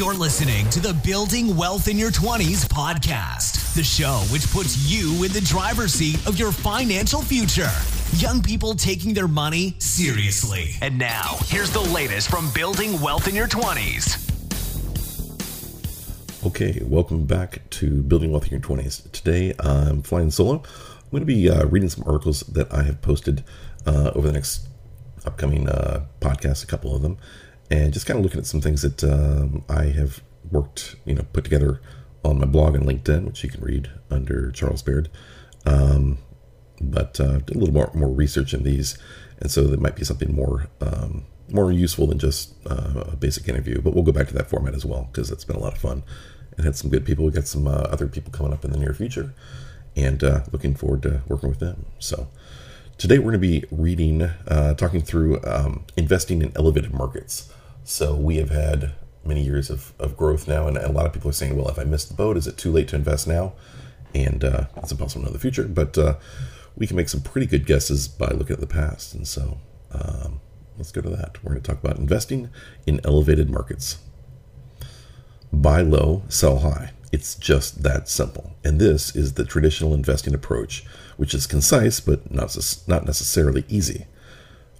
You're listening to the Building Wealth in Your 20s podcast, the show which puts you in the driver's seat of your financial future. Young people taking their money seriously. And now, here's the latest from Building Wealth in Your 20s. Okay, welcome back to Building Wealth in Your 20s. Today I'm flying solo. I'm going to be uh, reading some articles that I have posted uh, over the next upcoming uh, podcasts, a couple of them, and just kind of looking at some things that um, I have worked, you know, put together on my blog and LinkedIn, which you can read under Charles Baird. Um, but uh, did a little more more research in these, and so there might be something more um, more useful than just uh, a basic interview. But we'll go back to that format as well because it's been a lot of fun and had some good people. We got some uh, other people coming up in the near future, and uh, looking forward to working with them. So today we're going to be reading, uh, talking through um, investing in elevated markets. So we have had many years of, of growth now, and a lot of people are saying, well, if I missed the boat, is it too late to invest now? And uh, it's impossible to know the future, but uh, we can make some pretty good guesses by looking at the past. And so um, let's go to that. We're going to talk about investing in elevated markets buy low, sell high. It's just that simple. And this is the traditional investing approach, which is concise but not, not necessarily easy.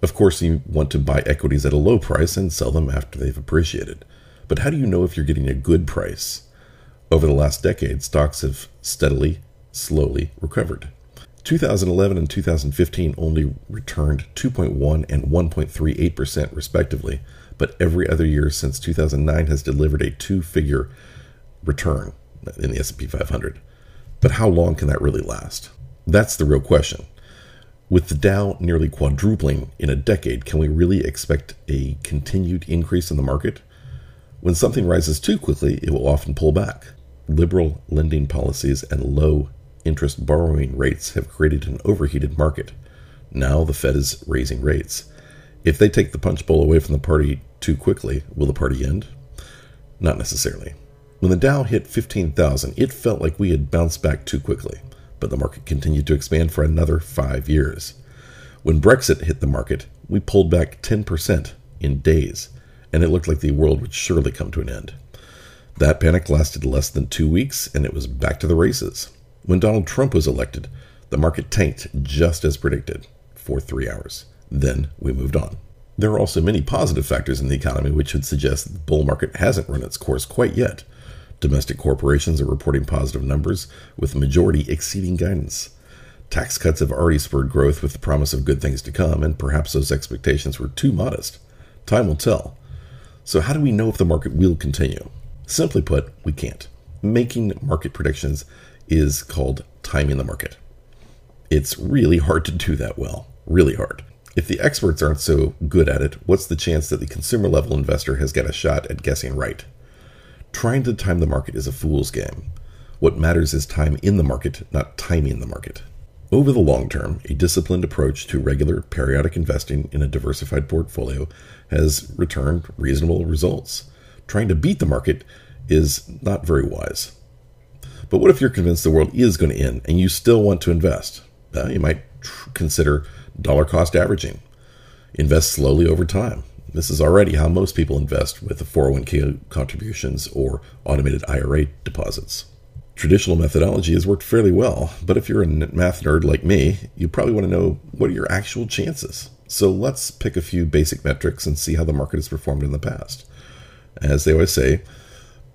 Of course, you want to buy equities at a low price and sell them after they've appreciated. But how do you know if you're getting a good price? Over the last decade, stocks have steadily, slowly recovered. 2011 and 2015 only returned 2.1 and 1.38% respectively, but every other year since 2009 has delivered a two-figure return in the S&P 500. But how long can that really last? That's the real question. With the Dow nearly quadrupling in a decade, can we really expect a continued increase in the market? When something rises too quickly, it will often pull back. Liberal lending policies and low interest borrowing rates have created an overheated market. Now the Fed is raising rates. If they take the punch bowl away from the party too quickly, will the party end? Not necessarily. When the Dow hit 15,000, it felt like we had bounced back too quickly, but the market continued to expand for another five years. When Brexit hit the market, we pulled back 10% in days, and it looked like the world would surely come to an end. That panic lasted less than two weeks, and it was back to the races. When Donald Trump was elected, the market tanked just as predicted for three hours. Then we moved on. There are also many positive factors in the economy which would suggest the bull market hasn't run its course quite yet. Domestic corporations are reporting positive numbers, with the majority exceeding guidance. Tax cuts have already spurred growth with the promise of good things to come, and perhaps those expectations were too modest. Time will tell. So, how do we know if the market will continue? Simply put, we can't. Making market predictions is called timing the market. It's really hard to do that well, really hard. If the experts aren't so good at it, what's the chance that the consumer level investor has got a shot at guessing right? Trying to time the market is a fool's game. What matters is time in the market, not timing the market. Over the long term, a disciplined approach to regular periodic investing in a diversified portfolio has returned reasonable results. Trying to beat the market is not very wise. But what if you're convinced the world is going to end and you still want to invest? Well, you might tr- consider dollar cost averaging. Invest slowly over time. This is already how most people invest with the 401k contributions or automated IRA deposits. Traditional methodology has worked fairly well, but if you're a math nerd like me, you probably want to know what are your actual chances. So let's pick a few basic metrics and see how the market has performed in the past. As they always say,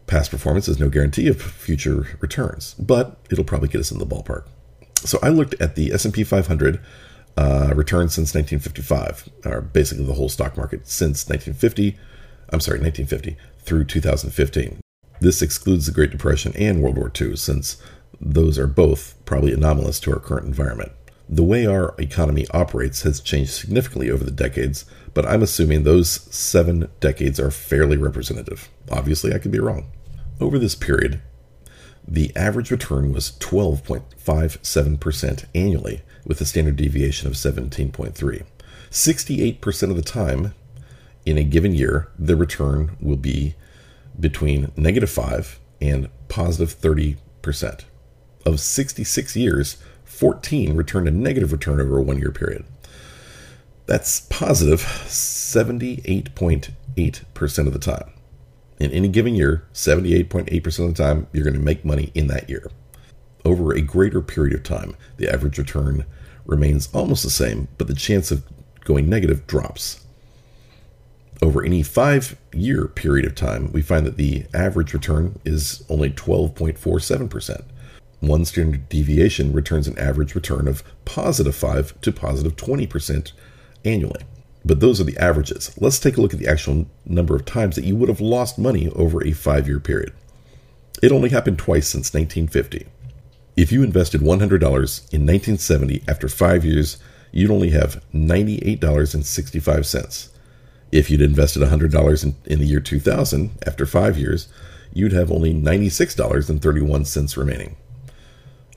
past performance is no guarantee of future returns, but it'll probably get us in the ballpark. So I looked at the S&P 500 uh, returned since 1955, or basically the whole stock market since 1950. I'm sorry, 1950 through 2015. This excludes the Great Depression and World War II, since those are both probably anomalous to our current environment. The way our economy operates has changed significantly over the decades, but I'm assuming those seven decades are fairly representative. Obviously, I could be wrong. Over this period, the average return was 12.57% annually, with a standard deviation of 17.3. 68% of the time in a given year, the return will be between negative 5 and positive 30%. Of 66 years, 14 returned a negative return over a one year period. That's positive 78.8% of the time. In any given year, 78.8% of the time, you're going to make money in that year. Over a greater period of time, the average return remains almost the same, but the chance of going negative drops. Over any five year period of time, we find that the average return is only 12.47%. One standard deviation returns an average return of positive 5 to positive 20% annually. But those are the averages. Let's take a look at the actual number of times that you would have lost money over a five year period. It only happened twice since 1950. If you invested $100 in 1970, after five years, you'd only have $98.65. If you'd invested $100 in, in the year 2000, after five years, you'd have only $96.31 remaining.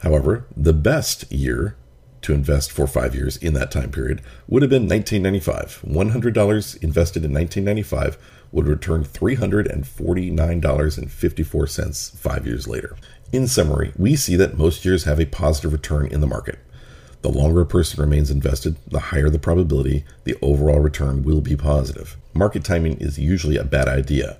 However, the best year to invest for five years in that time period would have been 1995. $100 invested in 1995 would return $349.54 five years later. In summary, we see that most years have a positive return in the market. The longer a person remains invested, the higher the probability the overall return will be positive. Market timing is usually a bad idea,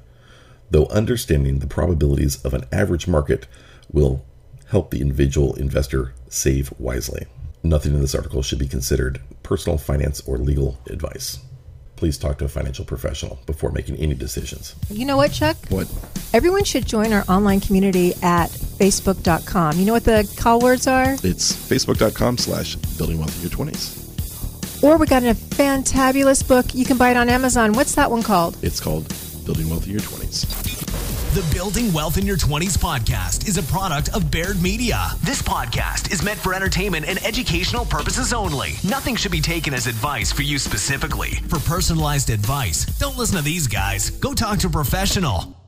though understanding the probabilities of an average market will help the individual investor save wisely. Nothing in this article should be considered personal finance or legal advice. Please talk to a financial professional before making any decisions. You know what, Chuck? What? Everyone should join our online community at facebook.com. You know what the call words are? It's facebook.com slash building wealth in your 20s. Or we got a fantabulous book. You can buy it on Amazon. What's that one called? It's called Building Wealth in Your 20s. The Building Wealth in Your 20s podcast is a product of Baird Media. This podcast is meant for entertainment and educational purposes only. Nothing should be taken as advice for you specifically. For personalized advice, don't listen to these guys. Go talk to a professional.